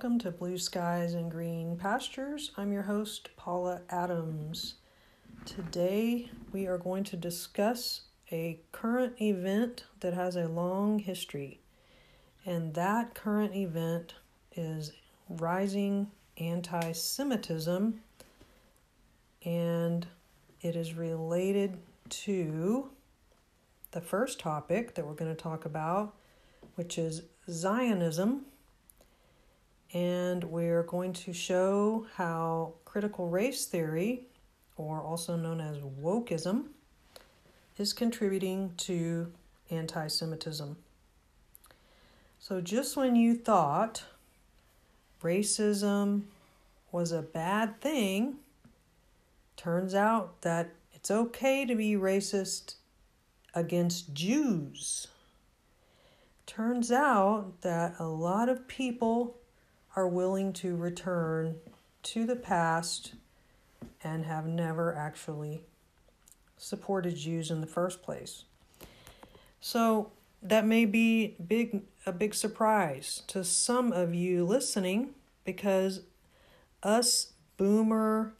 welcome to Blue Skies and Green Pastures. I'm your host, Paula Adams. Today we are going to discuss a current event that has a long history, and that current event is rising anti Semitism, and it is related to the first topic that we're going to talk about, which is Zionism and we're going to show how critical race theory, or also known as wokeism, is contributing to anti Semitism. So, just when you thought racism was a bad thing, turns out that it's okay to be racist against Jews. Turns out that a lot of people are willing to return to the past and have never actually supported Jews in the first place. So that may be big a big surprise to some of you listening because us boomer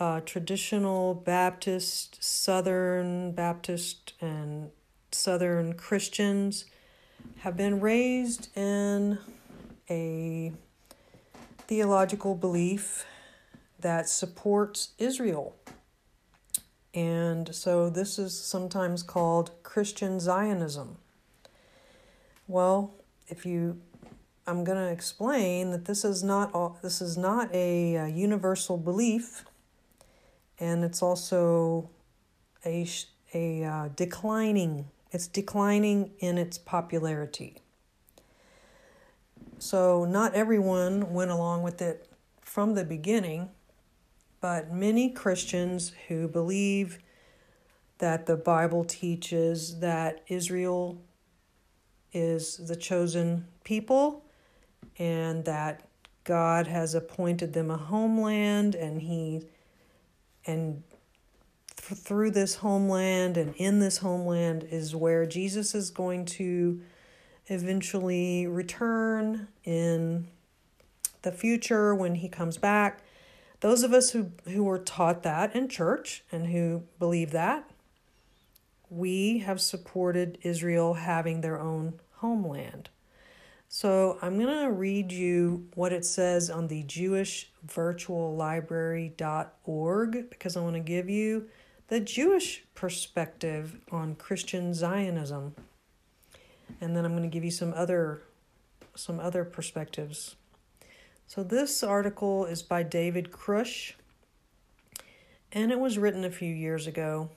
uh, traditional Baptist, Southern Baptist, and Southern Christians have been raised in a theological belief that supports Israel. And so this is sometimes called Christian Zionism. Well, if you I'm going to explain that this is not all, this is not a, a universal belief and it's also a a uh, declining it's declining in its popularity. So, not everyone went along with it from the beginning, but many Christians who believe that the Bible teaches that Israel is the chosen people and that God has appointed them a homeland and he and th- through this homeland and in this homeland is where Jesus is going to eventually return in the future when he comes back. Those of us who, who were taught that in church and who believe that, we have supported Israel having their own homeland. So I'm going to read you what it says on the jewishvirtuallibrary.org because I want to give you the Jewish perspective on Christian Zionism and then I'm going to give you some other some other perspectives. So this article is by David Krush and it was written a few years ago.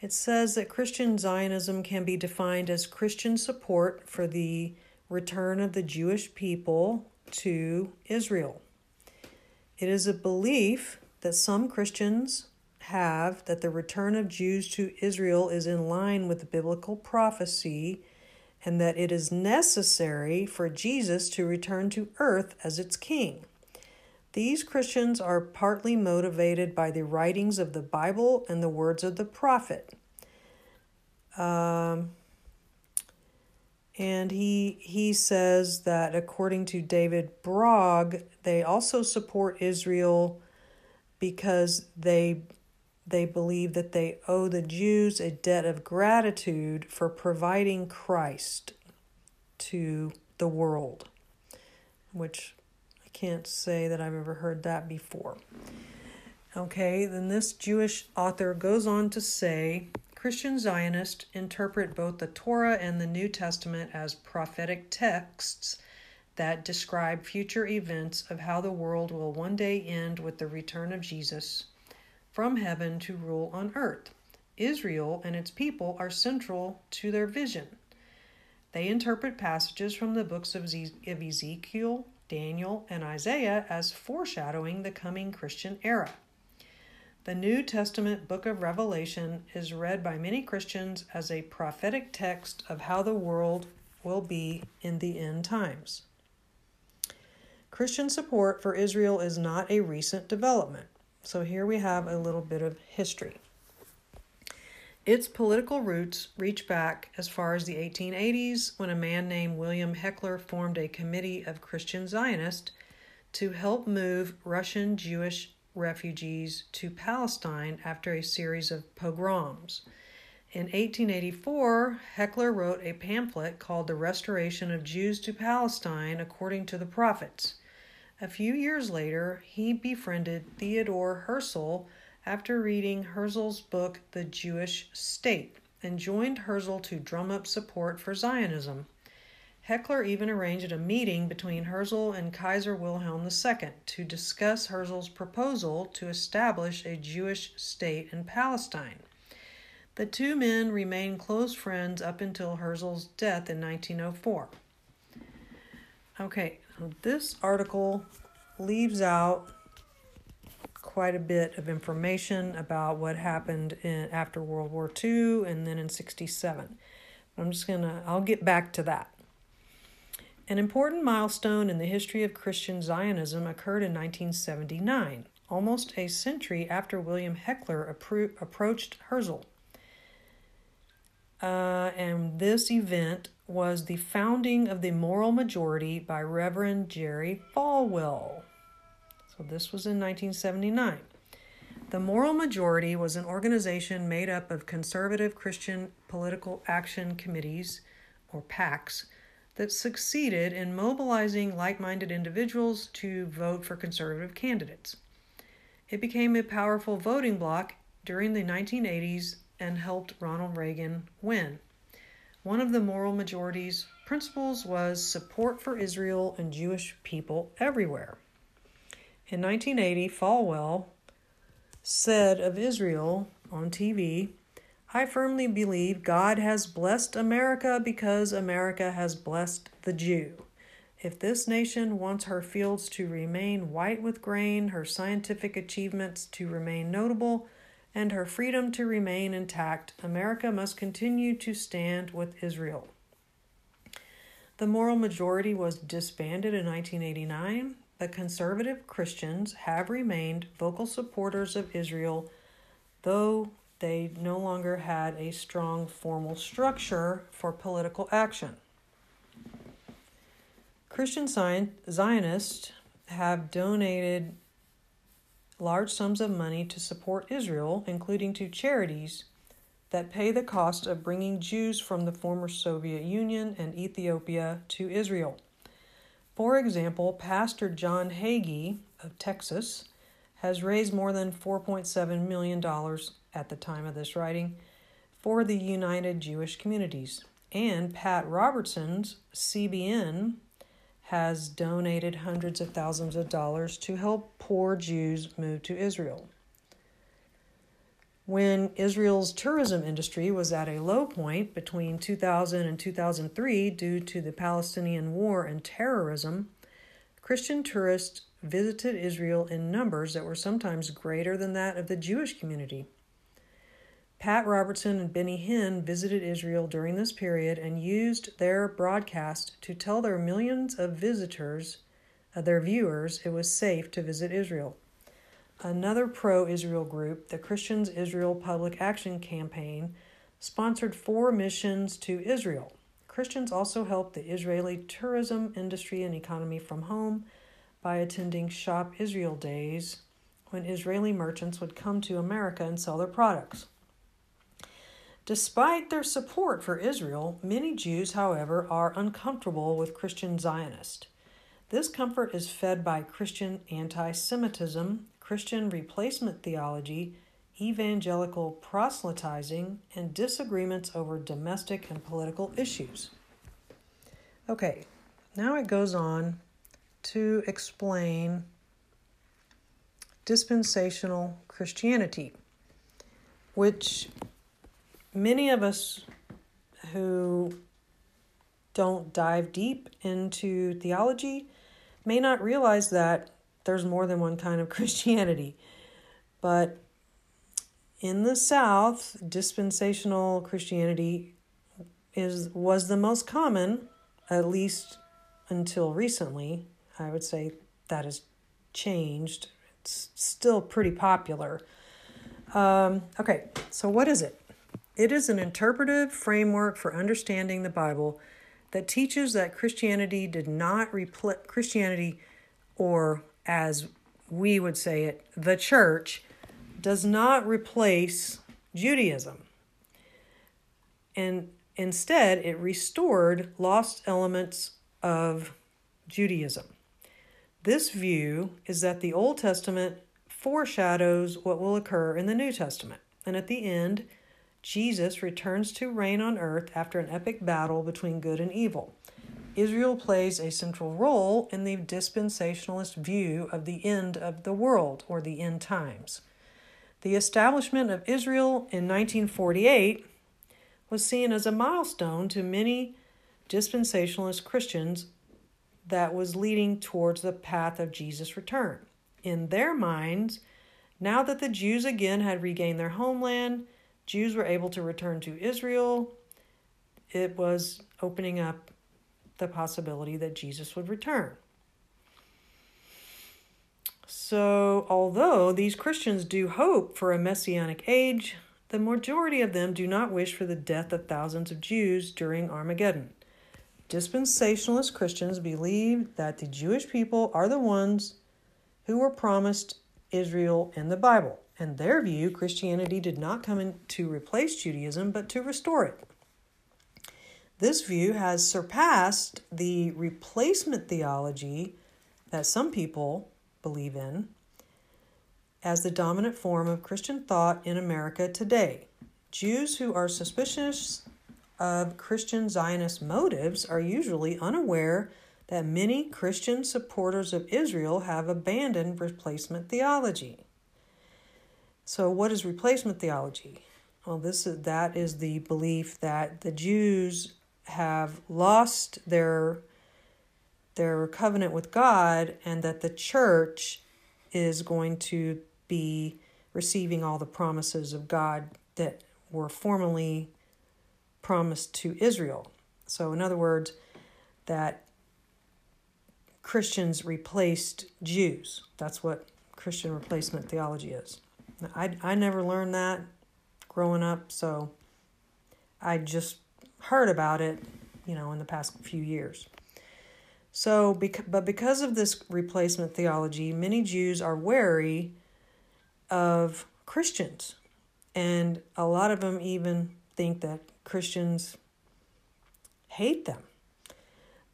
It says that Christian Zionism can be defined as Christian support for the return of the Jewish people to Israel. It is a belief that some Christians have that the return of Jews to Israel is in line with biblical prophecy and that it is necessary for Jesus to return to earth as its king. These Christians are partly motivated by the writings of the Bible and the words of the prophet. Um, and he he says that according to David Brog, they also support Israel because they they believe that they owe the Jews a debt of gratitude for providing Christ to the world, which I can't say that I've ever heard that before. Okay, then this Jewish author goes on to say Christian Zionists interpret both the Torah and the New Testament as prophetic texts that describe future events of how the world will one day end with the return of Jesus from heaven to rule on earth. Israel and its people are central to their vision. They interpret passages from the books of Ezekiel, Daniel, and Isaiah as foreshadowing the coming Christian era. The New Testament book of Revelation is read by many Christians as a prophetic text of how the world will be in the end times. Christian support for Israel is not a recent development. So here we have a little bit of history. Its political roots reach back as far as the 1880s when a man named William Hechler formed a committee of Christian Zionists to help move Russian Jewish refugees to Palestine after a series of pogroms. In 1884, Hechler wrote a pamphlet called The Restoration of Jews to Palestine According to the Prophets. A few years later, he befriended Theodore Herzl after reading Herzl's book, The Jewish State, and joined Herzl to drum up support for Zionism. Hechler even arranged a meeting between Herzl and Kaiser Wilhelm II to discuss Herzl's proposal to establish a Jewish state in Palestine. The two men remained close friends up until Herzl's death in 1904. Okay, this article leaves out quite a bit of information about what happened in, after World War II and then in 67. I'm just going to, I'll get back to that. An important milestone in the history of Christian Zionism occurred in 1979, almost a century after William Hechler appro- approached Herzl. Uh, and this event was the founding of the Moral Majority by Reverend Jerry Falwell. So this was in 1979. The Moral Majority was an organization made up of conservative Christian political action committees, or PACs, that succeeded in mobilizing like minded individuals to vote for conservative candidates. It became a powerful voting bloc during the 1980s and helped Ronald Reagan win. One of the Moral Majority's principles was support for Israel and Jewish people everywhere. In 1980, Falwell said of Israel on TV, I firmly believe God has blessed America because America has blessed the Jew. If this nation wants her fields to remain white with grain, her scientific achievements to remain notable, and her freedom to remain intact, America must continue to stand with Israel. The moral majority was disbanded in 1989 the conservative Christians have remained vocal supporters of Israel, though they no longer had a strong formal structure for political action. Christian Zionists have donated large sums of money to support Israel, including to charities that pay the cost of bringing Jews from the former Soviet Union and Ethiopia to Israel. For example, Pastor John Hagee of Texas has raised more than $4.7 million at the time of this writing for the United Jewish Communities. And Pat Robertson's CBN has donated hundreds of thousands of dollars to help poor Jews move to Israel. When Israel's tourism industry was at a low point between 2000 and 2003 due to the Palestinian war and terrorism, Christian tourists visited Israel in numbers that were sometimes greater than that of the Jewish community. Pat Robertson and Benny Hinn visited Israel during this period and used their broadcast to tell their millions of visitors, uh, their viewers, it was safe to visit Israel. Another pro Israel group, the Christians Israel Public Action Campaign, sponsored four missions to Israel. Christians also helped the Israeli tourism industry and economy from home by attending Shop Israel Days when Israeli merchants would come to America and sell their products. Despite their support for Israel, many Jews, however, are uncomfortable with Christian Zionists. This comfort is fed by Christian anti Semitism Christian replacement theology, evangelical proselytizing, and disagreements over domestic and political issues. Okay, now it goes on to explain dispensational Christianity, which many of us who don't dive deep into theology may not realize that there's more than one kind of Christianity. But in the South, dispensational Christianity is was the most common, at least until recently. I would say that has changed. It's still pretty popular. Um, okay, so what is it? It is an interpretive framework for understanding the Bible that teaches that Christianity did not replace Christianity, or as we would say it, the church, does not replace Judaism. And instead, it restored lost elements of Judaism. This view is that the Old Testament foreshadows what will occur in the New Testament. And at the end, Jesus returns to reign on earth after an epic battle between good and evil. Israel plays a central role in the dispensationalist view of the end of the world or the end times. The establishment of Israel in 1948 was seen as a milestone to many dispensationalist Christians that was leading towards the path of Jesus' return. In their minds, now that the Jews again had regained their homeland, Jews were able to return to Israel. It was opening up the possibility that Jesus would return. So, although these Christians do hope for a messianic age, the majority of them do not wish for the death of thousands of Jews during Armageddon. Dispensationalist Christians believe that the Jewish people are the ones who were promised Israel in the Bible. In their view, Christianity did not come in to replace Judaism, but to restore it. This view has surpassed the replacement theology that some people believe in as the dominant form of Christian thought in America today. Jews who are suspicious of Christian Zionist motives are usually unaware that many Christian supporters of Israel have abandoned replacement theology. So, what is replacement theology? Well, this is that is the belief that the Jews have lost their their covenant with God and that the church is going to be receiving all the promises of God that were formerly promised to Israel. So, in other words, that Christians replaced Jews. That's what Christian replacement theology is. I, I never learned that growing up, so I just heard about it, you know, in the past few years. So, but because of this replacement theology, many Jews are wary of Christians. And a lot of them even think that Christians hate them.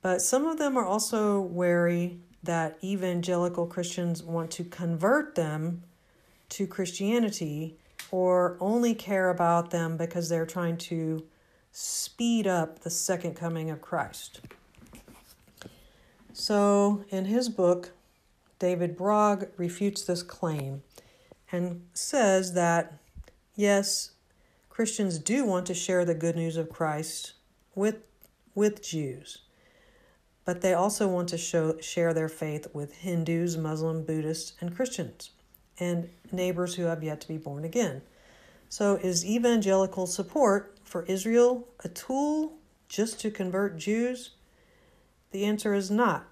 But some of them are also wary that evangelical Christians want to convert them to Christianity or only care about them because they're trying to speed up the second coming of Christ. So, in his book, David Brog refutes this claim and says that yes, Christians do want to share the good news of Christ with, with Jews, but they also want to show, share their faith with Hindus, Muslim, Buddhists, and Christians, and neighbors who have yet to be born again. So, is evangelical support for Israel a tool just to convert Jews? The answer is not.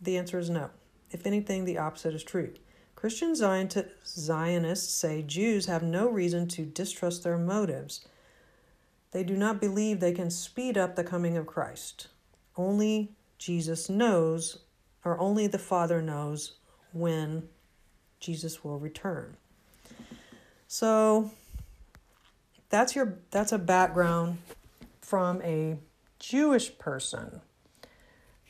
The answer is no. If anything, the opposite is true. Christian Zionists say Jews have no reason to distrust their motives. They do not believe they can speed up the coming of Christ. Only Jesus knows, or only the Father knows, when Jesus will return. So that's your that's a background from a Jewish person.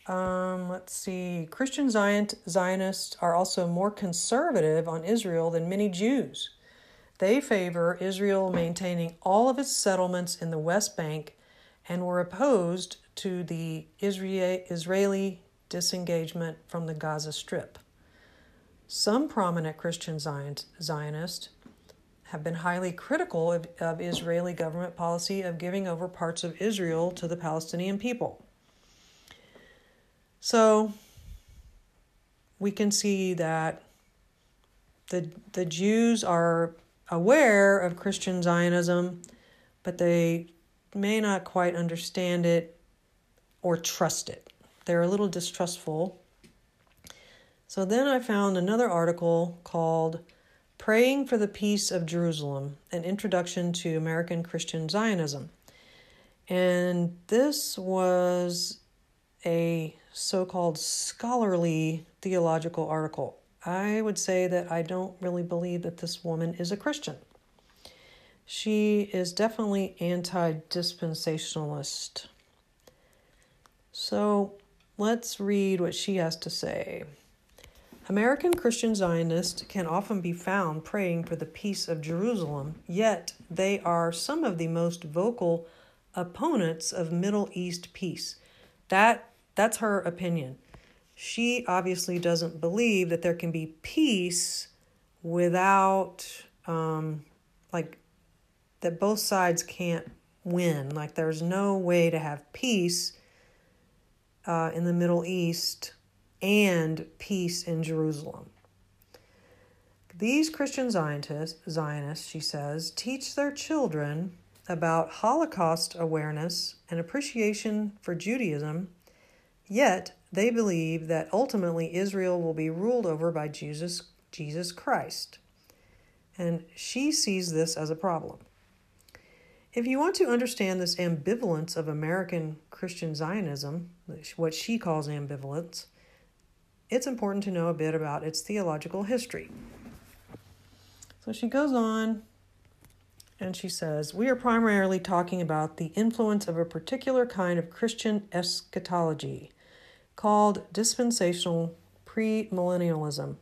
Um, let's see. Christian Zion- Zionists are also more conservative on Israel than many Jews. They favor Israel maintaining all of its settlements in the West Bank and were opposed to the Israeli disengagement from the Gaza Strip. Some prominent Christian Zionists have been highly critical of, of Israeli government policy of giving over parts of Israel to the Palestinian people. So we can see that the the Jews are aware of Christian Zionism, but they may not quite understand it or trust it. They're a little distrustful. So then I found another article called Praying for the Peace of Jerusalem An Introduction to American Christian Zionism. And this was a so called scholarly theological article. I would say that I don't really believe that this woman is a Christian. She is definitely anti dispensationalist. So let's read what she has to say. American Christian Zionists can often be found praying for the peace of Jerusalem, yet they are some of the most vocal opponents of Middle East peace. That that's her opinion. She obviously doesn't believe that there can be peace without um, like that both sides can't win. Like there's no way to have peace uh, in the Middle East and peace in Jerusalem. These Christian Zionists, Zionists, she says, teach their children about Holocaust awareness and appreciation for Judaism, yet they believe that ultimately Israel will be ruled over by Jesus, Jesus Christ. And she sees this as a problem. If you want to understand this ambivalence of American Christian Zionism, what she calls ambivalence, it's important to know a bit about its theological history. So she goes on and she says, We are primarily talking about the influence of a particular kind of Christian eschatology called dispensational premillennialism.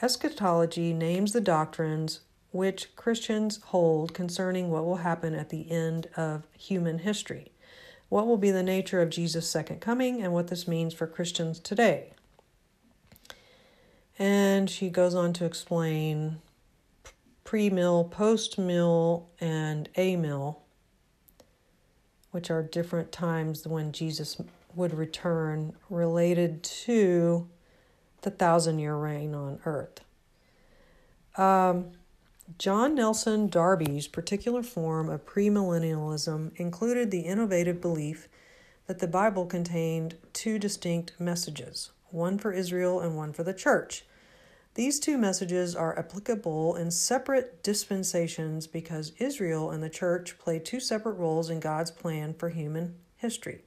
Eschatology names the doctrines which Christians hold concerning what will happen at the end of human history what will be the nature of Jesus' second coming and what this means for Christians today. And she goes on to explain pre mill, post mill, and a mill, which are different times when Jesus would return related to the thousand year reign on earth. Um, John Nelson Darby's particular form of premillennialism included the innovative belief that the Bible contained two distinct messages, one for Israel and one for the church. These two messages are applicable in separate dispensations because Israel and the church play two separate roles in God's plan for human history.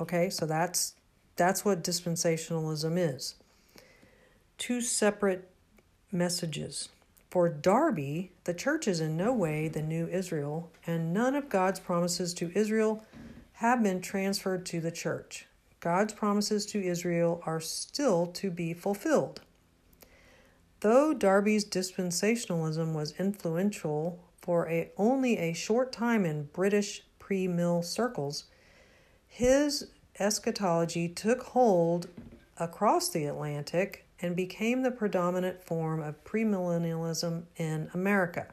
Okay, so that's that's what dispensationalism is. Two separate messages. For Darby, the church is in no way the new Israel, and none of God's promises to Israel have been transferred to the church. God's promises to Israel are still to be fulfilled. Though Darby's dispensationalism was influential for a, only a short time in British pre mill circles, his eschatology took hold across the Atlantic and became the predominant form of premillennialism in America.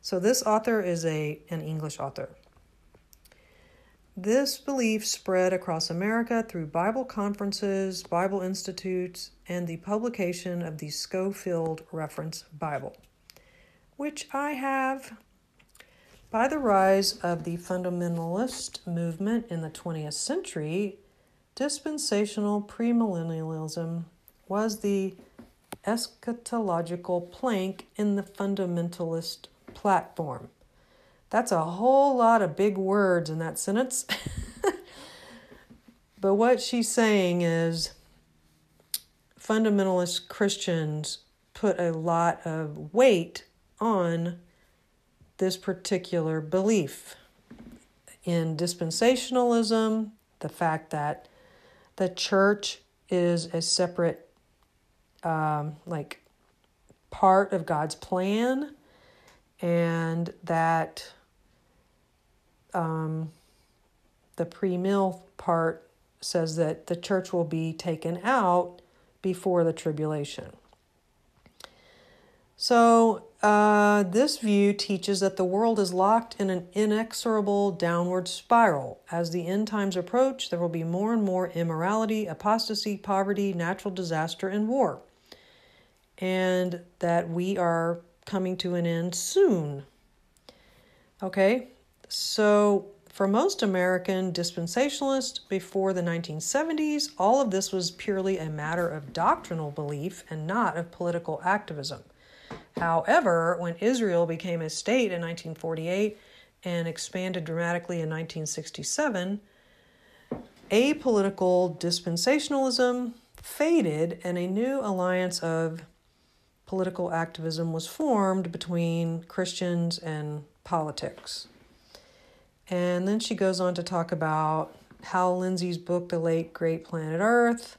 So this author is a an English author. This belief spread across America through Bible conferences, Bible institutes, and the publication of the Scofield Reference Bible, which I have. By the rise of the fundamentalist movement in the 20th century, dispensational premillennialism was the eschatological plank in the fundamentalist platform. That's a whole lot of big words in that sentence. but what she's saying is fundamentalist Christians put a lot of weight on this particular belief in dispensationalism, the fact that the church is a separate um, like part of God's plan, and that um, the pre mill part says that the church will be taken out before the tribulation. So, uh, this view teaches that the world is locked in an inexorable downward spiral. As the end times approach, there will be more and more immorality, apostasy, poverty, natural disaster, and war and that we are coming to an end soon. Okay, so for most American dispensationalists before the 1970s, all of this was purely a matter of doctrinal belief and not of political activism. However, when Israel became a state in 1948 and expanded dramatically in 1967, apolitical dispensationalism faded and a new alliance of political activism was formed between Christians and politics. And then she goes on to talk about Hal Lindsey's book, The Late Great Planet Earth,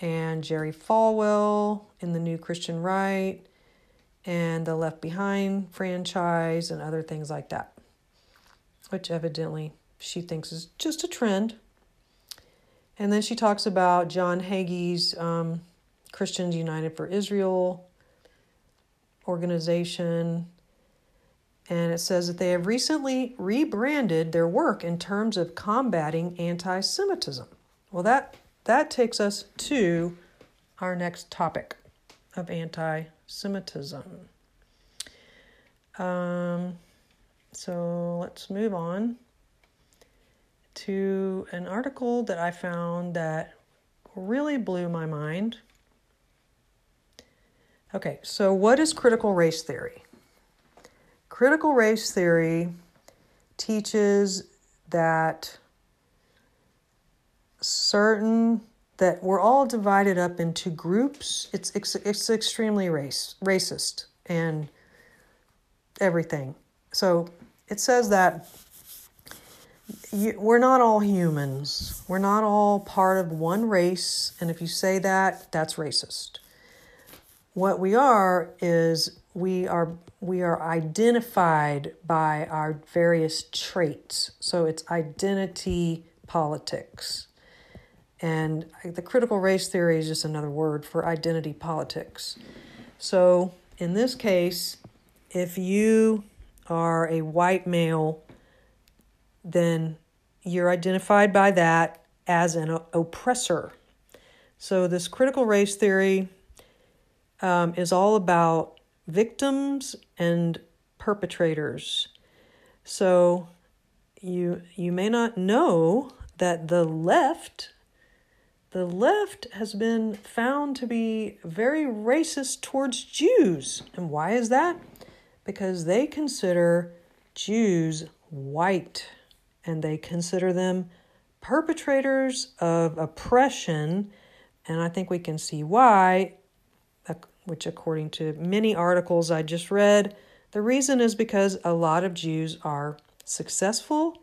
and Jerry Falwell in The New Christian Right, and the Left Behind franchise, and other things like that, which evidently she thinks is just a trend. And then she talks about John Hagee's um, Christians United for Israel organization and it says that they have recently rebranded their work in terms of combating anti Semitism. Well, that, that takes us to our next topic of anti Semitism. Um, so let's move on to an article that I found that really blew my mind. Okay, so what is critical race theory? Critical race theory teaches that certain that we're all divided up into groups. It's it's, it's extremely race racist and everything. So it says that you, we're not all humans. We're not all part of one race, and if you say that, that's racist. What we are is we are we are identified by our various traits. So it's identity politics. And the critical race theory is just another word for identity politics. So in this case, if you are a white male, then you're identified by that as an oppressor. So this critical race theory um, is all about victims and perpetrators. So you you may not know that the left the left has been found to be very racist towards Jews. And why is that? Because they consider Jews white and they consider them perpetrators of oppression. And I think we can see why which, according to many articles I just read, the reason is because a lot of Jews are successful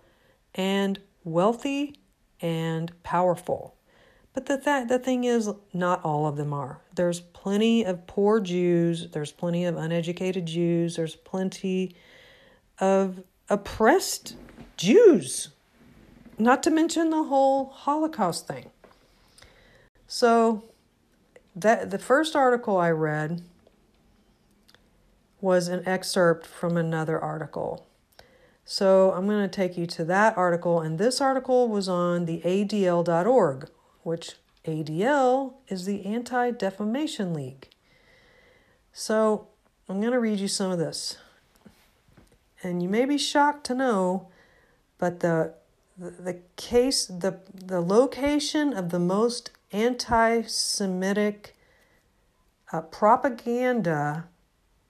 and wealthy and powerful. But the, th- the thing is, not all of them are. There's plenty of poor Jews, there's plenty of uneducated Jews, there's plenty of oppressed Jews, not to mention the whole Holocaust thing. So that the first article I read was an excerpt from another article. So I'm going to take you to that article, and this article was on the ADL.org, which ADL is the Anti Defamation League. So I'm going to read you some of this. And you may be shocked to know, but the the, the case the the location of the most anti Semitic uh, propaganda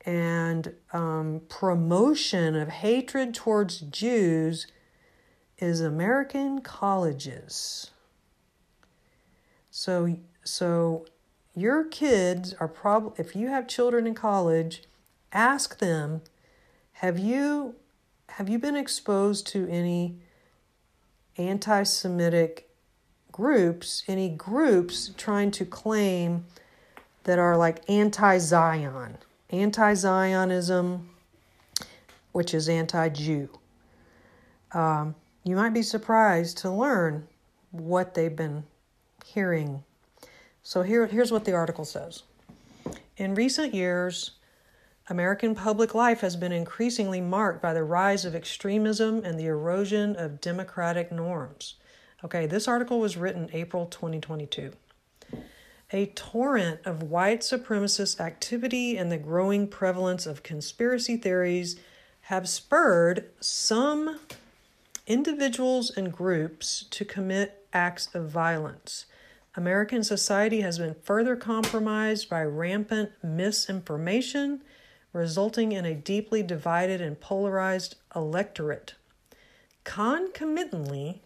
and um, promotion of hatred towards Jews is American colleges. So, so your kids are probably, if you have children in college, ask them, have you, have you been exposed to any anti Semitic groups, any groups trying to claim that are like anti Zion, anti Zionism, which is anti Jew. Um, you might be surprised to learn what they've been hearing. So, here, here's what the article says In recent years, American public life has been increasingly marked by the rise of extremism and the erosion of democratic norms. Okay, this article was written April 2022. A torrent of white supremacist activity and the growing prevalence of conspiracy theories have spurred some individuals and groups to commit acts of violence. American society has been further compromised by rampant misinformation, resulting in a deeply divided and polarized electorate. Concomitantly,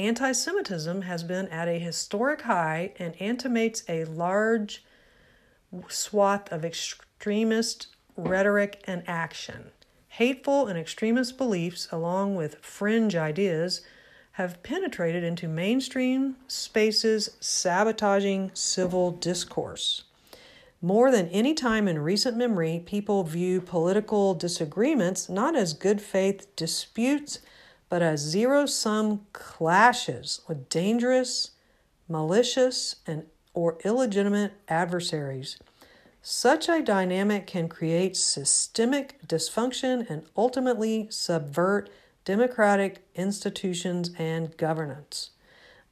anti Semitism has been at a historic high and animates a large swath of extremist rhetoric and action. Hateful and extremist beliefs, along with fringe ideas, have penetrated into mainstream spaces, sabotaging civil discourse. More than any time in recent memory, people view political disagreements not as good faith disputes, but as zero sum clashes with dangerous, malicious, and or illegitimate adversaries. Such a dynamic can create systemic dysfunction and ultimately subvert democratic institutions and governance.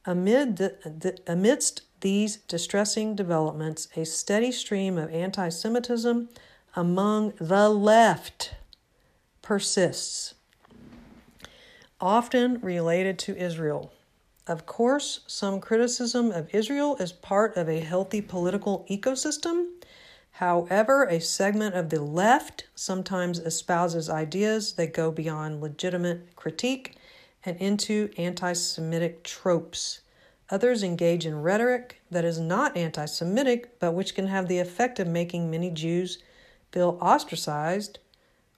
Amid the, the, amidst these distressing developments, a steady stream of anti Semitism among the left persists, often related to Israel. Of course, some criticism of Israel is part of a healthy political ecosystem. However, a segment of the left sometimes espouses ideas that go beyond legitimate critique and into anti Semitic tropes. Others engage in rhetoric that is not anti Semitic, but which can have the effect of making many Jews feel ostracized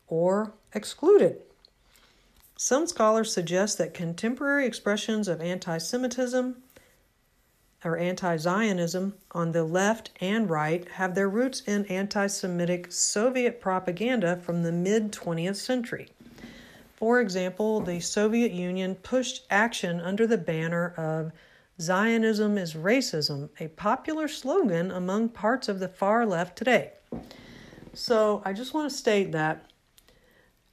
or excluded. Some scholars suggest that contemporary expressions of anti Semitism or anti Zionism on the left and right have their roots in anti Semitic Soviet propaganda from the mid 20th century. For example, the Soviet Union pushed action under the banner of Zionism is racism, a popular slogan among parts of the far left today. So I just want to state that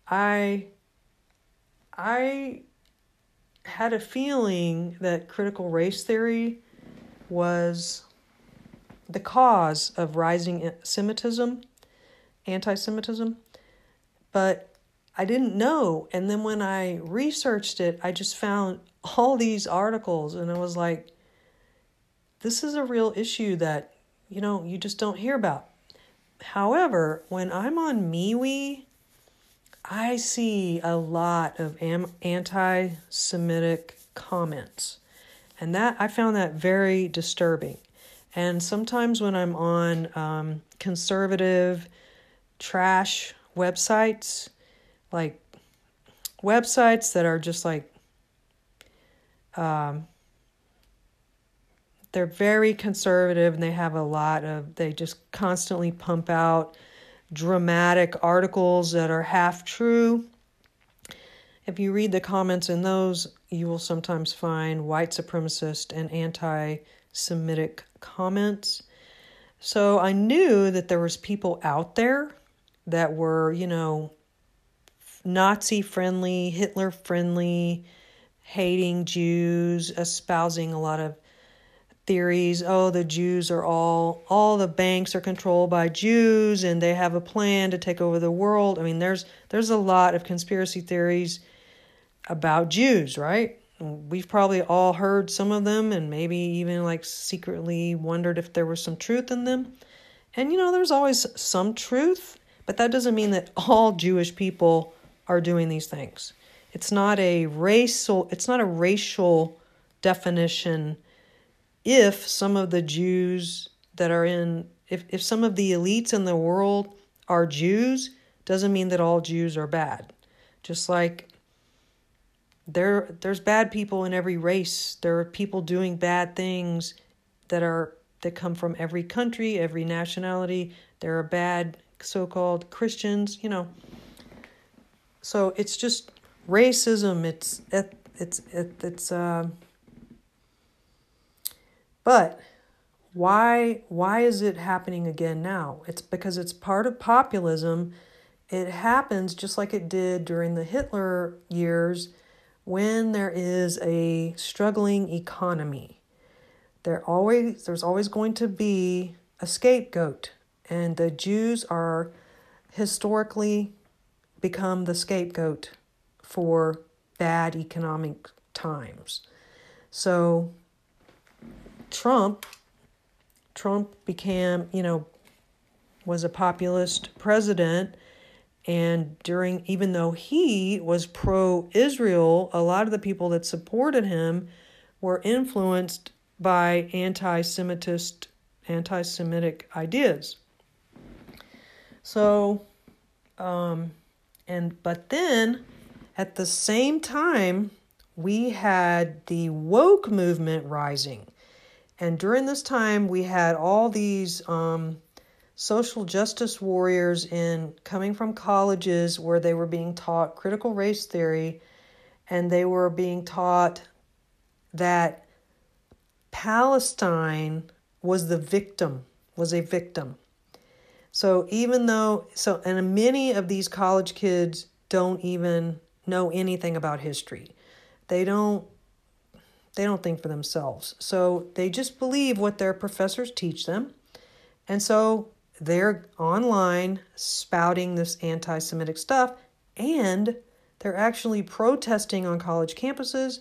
I I had a feeling that critical race theory was the cause of rising Semitism, anti Semitism, but I didn't know. And then when I researched it, I just found all these articles and I was like, this is a real issue that, you know, you just don't hear about. However, when I'm on MeWe, I see a lot of am- anti Semitic comments. And that I found that very disturbing. And sometimes when I'm on um, conservative trash websites, like websites that are just like um, they're very conservative and they have a lot of they just constantly pump out dramatic articles that are half true. If you read the comments in those you will sometimes find white supremacist and anti-semitic comments. So i knew that there was people out there that were you know nazi friendly hitler friendly hating jews espousing a lot of theories oh the jews are all all the banks are controlled by jews and they have a plan to take over the world. I mean there's there's a lot of conspiracy theories about jews right? We've probably all heard some of them and maybe even like secretly wondered if there was some truth in them. And you know there's always some truth but that doesn't mean that all jewish people are doing these things. It's not a racial it's not a racial definition if some of the Jews that are in, if, if some of the elites in the world are Jews, doesn't mean that all Jews are bad. Just like there there's bad people in every race. There are people doing bad things that are that come from every country, every nationality. There are bad so-called Christians, you know. So it's just racism. It's it, it's it, it's uh but why why is it happening again now? It's because it's part of populism. It happens just like it did during the Hitler years when there is a struggling economy. There always there's always going to be a scapegoat and the Jews are historically become the scapegoat for bad economic times. So Trump Trump became, you know, was a populist president and during even though he was pro Israel, a lot of the people that supported him were influenced by anti-Semitist anti-Semitic ideas. So um and but then at the same time we had the woke movement rising. And during this time we had all these um social justice warriors in coming from colleges where they were being taught critical race theory and they were being taught that Palestine was the victim, was a victim. So even though so and many of these college kids don't even know anything about history. They don't they don't think for themselves. So they just believe what their professors teach them. And so they're online spouting this anti Semitic stuff, and they're actually protesting on college campuses,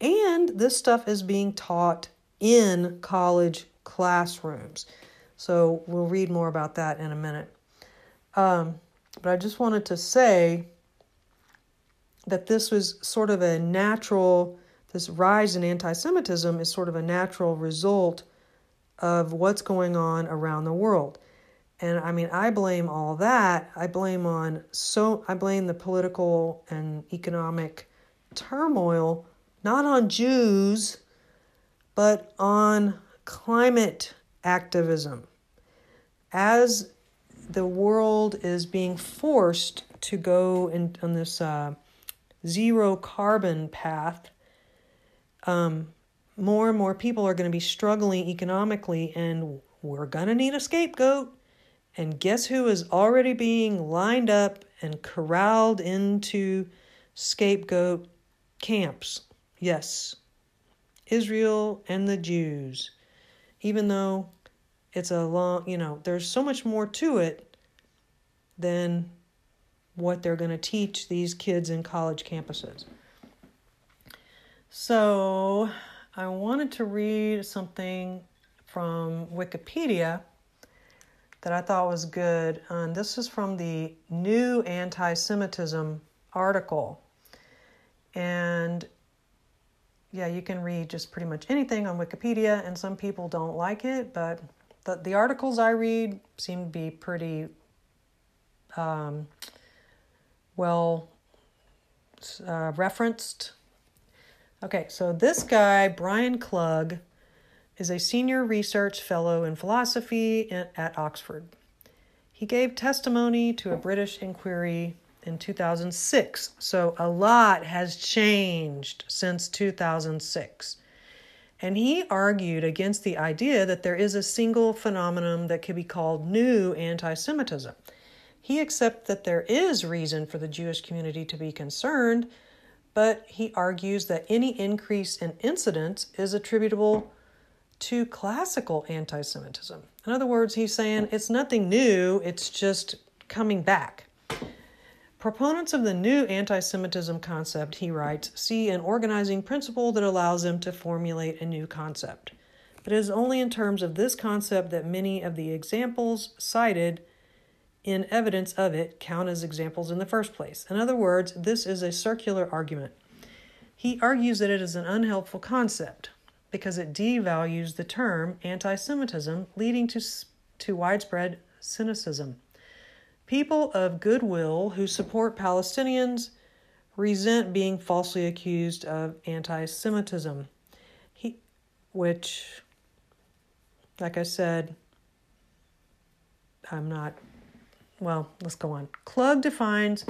and this stuff is being taught in college classrooms. So we'll read more about that in a minute. Um, but I just wanted to say that this was sort of a natural, this rise in anti Semitism is sort of a natural result of what's going on around the world. And I mean, I blame all that. I blame on so I blame the political and economic turmoil not on Jews, but on climate activism. As the world is being forced to go in, on this uh, zero carbon path, um, more and more people are going to be struggling economically, and we're going to need a scapegoat. And guess who is already being lined up and corralled into scapegoat camps? Yes, Israel and the Jews. Even though it's a long, you know, there's so much more to it than what they're going to teach these kids in college campuses. So, I wanted to read something from Wikipedia that I thought was good. And this is from the New Anti Semitism article. And yeah, you can read just pretty much anything on Wikipedia, and some people don't like it, but the, the articles I read seem to be pretty um, well uh, referenced. Okay, so this guy, Brian Klug, is a senior research fellow in philosophy at Oxford. He gave testimony to a British inquiry in 2006, so a lot has changed since 2006. And he argued against the idea that there is a single phenomenon that could be called new anti Semitism. He accepts that there is reason for the Jewish community to be concerned, but he argues that any increase in incidents is attributable to classical anti Semitism. In other words, he's saying it's nothing new, it's just coming back. Proponents of the new anti Semitism concept, he writes, see an organizing principle that allows them to formulate a new concept. But it is only in terms of this concept that many of the examples cited in evidence of it count as examples in the first place. In other words, this is a circular argument. He argues that it is an unhelpful concept because it devalues the term anti Semitism, leading to, to widespread cynicism. People of goodwill who support Palestinians resent being falsely accused of anti Semitism, which, like I said, I'm not. Well, let's go on. Klug defines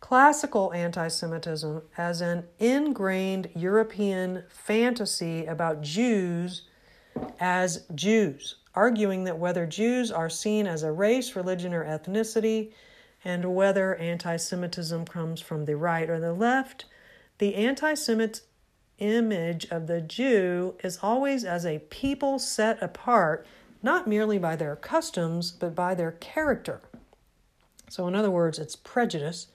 classical anti Semitism as an ingrained European fantasy about Jews as Jews, arguing that whether Jews are seen as a race, religion, or ethnicity, and whether anti Semitism comes from the right or the left, the anti Semit image of the Jew is always as a people set apart, not merely by their customs, but by their character. So, in other words, it's prejudice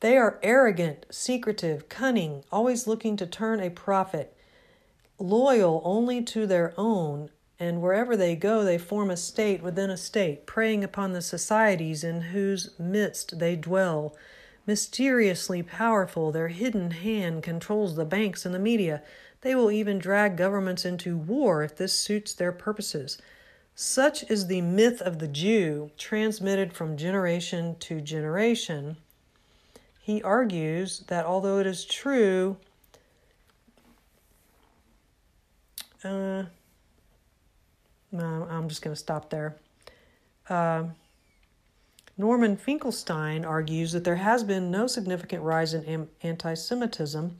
They are arrogant, secretive, cunning, always looking to turn a profit, loyal only to their own, and wherever they go, they form a state within a state, preying upon the societies in whose midst they dwell. Mysteriously powerful, their hidden hand controls the banks and the media. They will even drag governments into war if this suits their purposes. Such is the myth of the Jew, transmitted from generation to generation. He argues that although it is true, uh, I'm just going to stop there. Uh, Norman Finkelstein argues that there has been no significant rise in anti Semitism.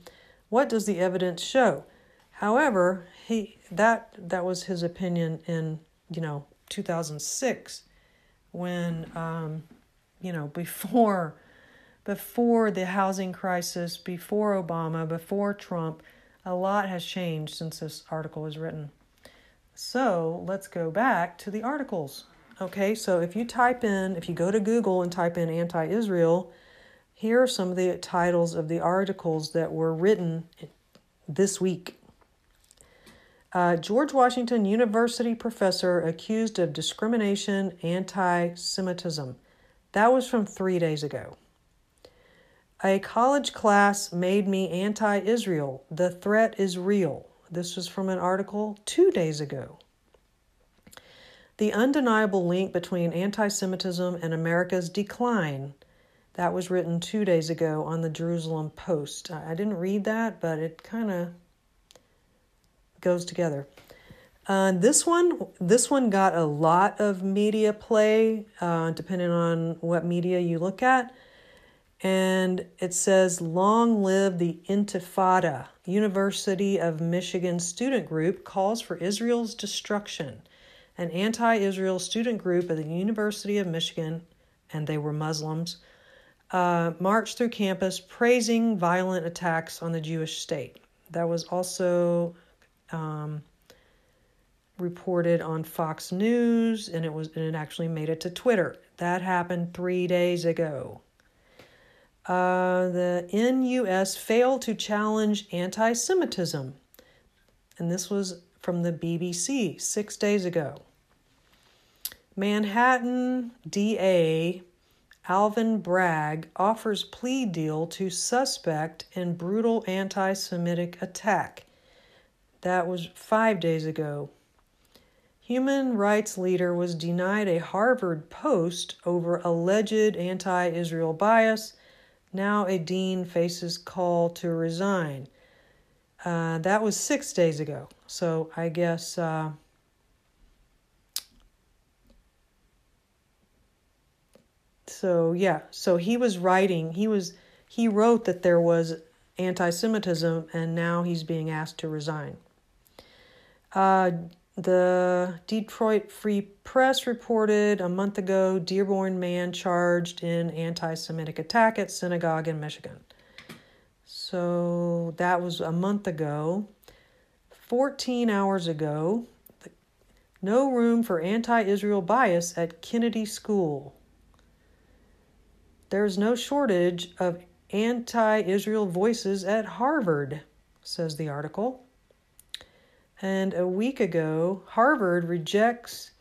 What does the evidence show? However, he that that was his opinion in you know 2006 when um, you know before before the housing crisis, before Obama, before Trump, a lot has changed since this article was written. So let's go back to the articles. Okay, so if you type in, if you go to Google and type in anti Israel, here are some of the titles of the articles that were written this week. Uh, George Washington University professor accused of discrimination, anti Semitism. That was from three days ago. A college class made me anti Israel. The threat is real. This was from an article two days ago. The undeniable link between anti Semitism and America's decline. That was written two days ago on the Jerusalem Post. I didn't read that, but it kind of goes together. Uh, this one, this one got a lot of media play, uh, depending on what media you look at. And it says, "Long live the Intifada." University of Michigan student group calls for Israel's destruction an anti Israel student group at the University of Michigan, and they were Muslims, uh, marched through campus praising violent attacks on the Jewish state. That was also um, reported on Fox News, and it was and it actually made it to Twitter. That happened three days ago. Uh, the NUS failed to challenge anti Semitism. And this was from the BBC six days ago. Manhattan DA Alvin Bragg offers plea deal to suspect in brutal anti Semitic attack. That was five days ago. Human rights leader was denied a Harvard post over alleged anti Israel bias. Now a dean faces call to resign. Uh, that was six days ago. So I guess. Uh, so yeah so he was writing he was he wrote that there was anti-semitism and now he's being asked to resign uh, the detroit free press reported a month ago dearborn man charged in anti-semitic attack at synagogue in michigan. So that was a month ago. 14 hours ago no room for anti-israel bias at kennedy school. There's no shortage of anti Israel voices at Harvard, says the article. And a week ago, Harvard rejects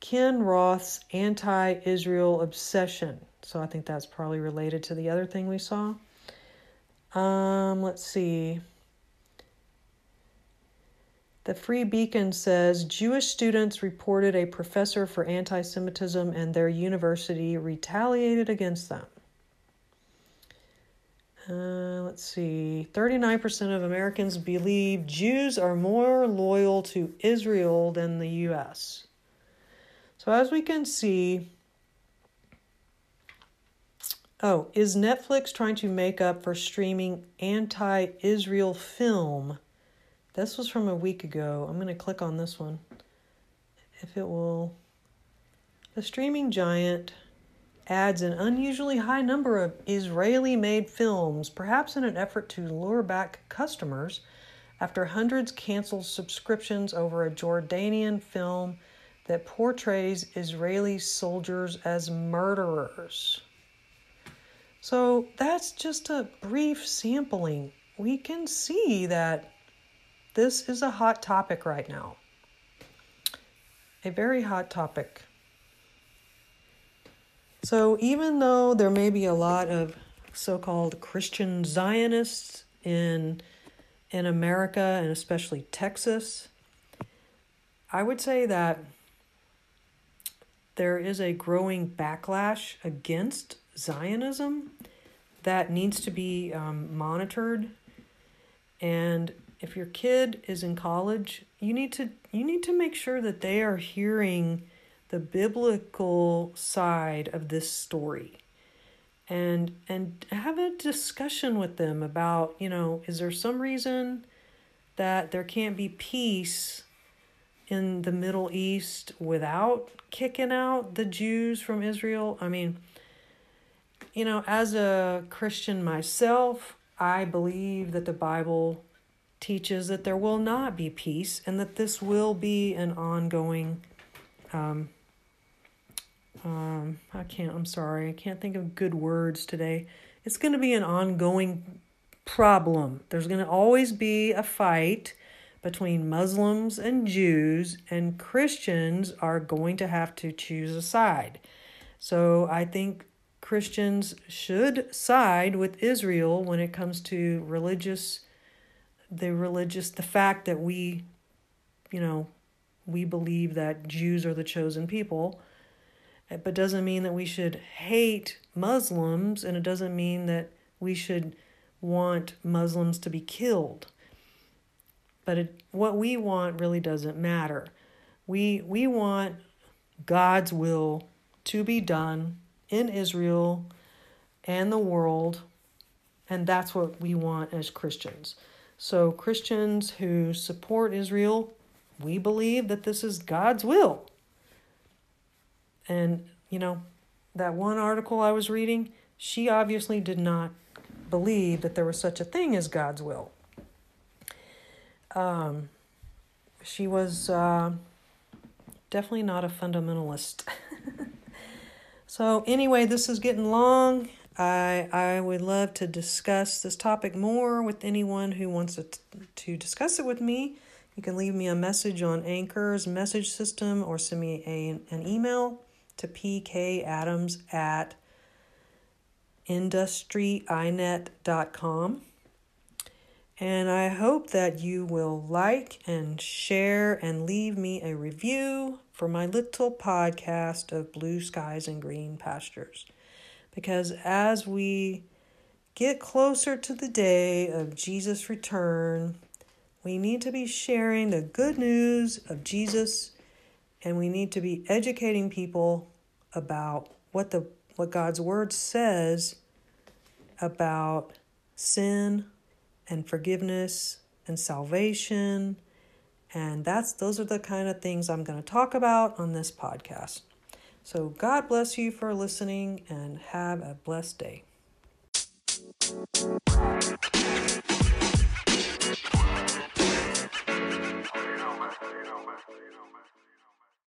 Ken Roth's anti Israel obsession. So I think that's probably related to the other thing we saw. Um, let's see. The Free Beacon says Jewish students reported a professor for anti Semitism and their university retaliated against them. Uh, let's see. 39% of Americans believe Jews are more loyal to Israel than the U.S. So, as we can see, oh, is Netflix trying to make up for streaming anti Israel film? This was from a week ago. I'm going to click on this one. If it will. The streaming giant adds an unusually high number of Israeli made films, perhaps in an effort to lure back customers after hundreds canceled subscriptions over a Jordanian film that portrays Israeli soldiers as murderers. So that's just a brief sampling. We can see that this is a hot topic right now. A very hot topic. So, even though there may be a lot of so called Christian Zionists in, in America and especially Texas, I would say that there is a growing backlash against Zionism that needs to be um, monitored. And if your kid is in college, you need to you need to make sure that they are hearing the biblical side of this story. And and have a discussion with them about, you know, is there some reason that there can't be peace in the Middle East without kicking out the Jews from Israel? I mean, you know, as a Christian myself, I believe that the Bible teaches that there will not be peace and that this will be an ongoing um, um, I can't, I'm sorry, I can't think of good words today. It's going to be an ongoing problem. There's going to always be a fight between Muslims and Jews, and Christians are going to have to choose a side. So I think Christians should side with Israel when it comes to religious the religious the fact that we you know we believe that Jews are the chosen people but doesn't mean that we should hate Muslims and it doesn't mean that we should want Muslims to be killed. But it, what we want really doesn't matter. We we want God's will to be done in Israel and the world and that's what we want as Christians. So, Christians who support Israel, we believe that this is God's will. And, you know, that one article I was reading, she obviously did not believe that there was such a thing as God's will. Um, she was uh, definitely not a fundamentalist. so, anyway, this is getting long. I I would love to discuss this topic more with anyone who wants to, to discuss it with me. You can leave me a message on Anchor's message system or send me a, an email to pkadams at industryinet.com. And I hope that you will like and share and leave me a review for my little podcast of Blue Skies and Green Pastures. Because as we get closer to the day of Jesus' return, we need to be sharing the good news of Jesus and we need to be educating people about what the what God's word says about sin and forgiveness and salvation and that's those are the kind of things I'm going to talk about on this podcast. So God bless you for listening and have a blessed day.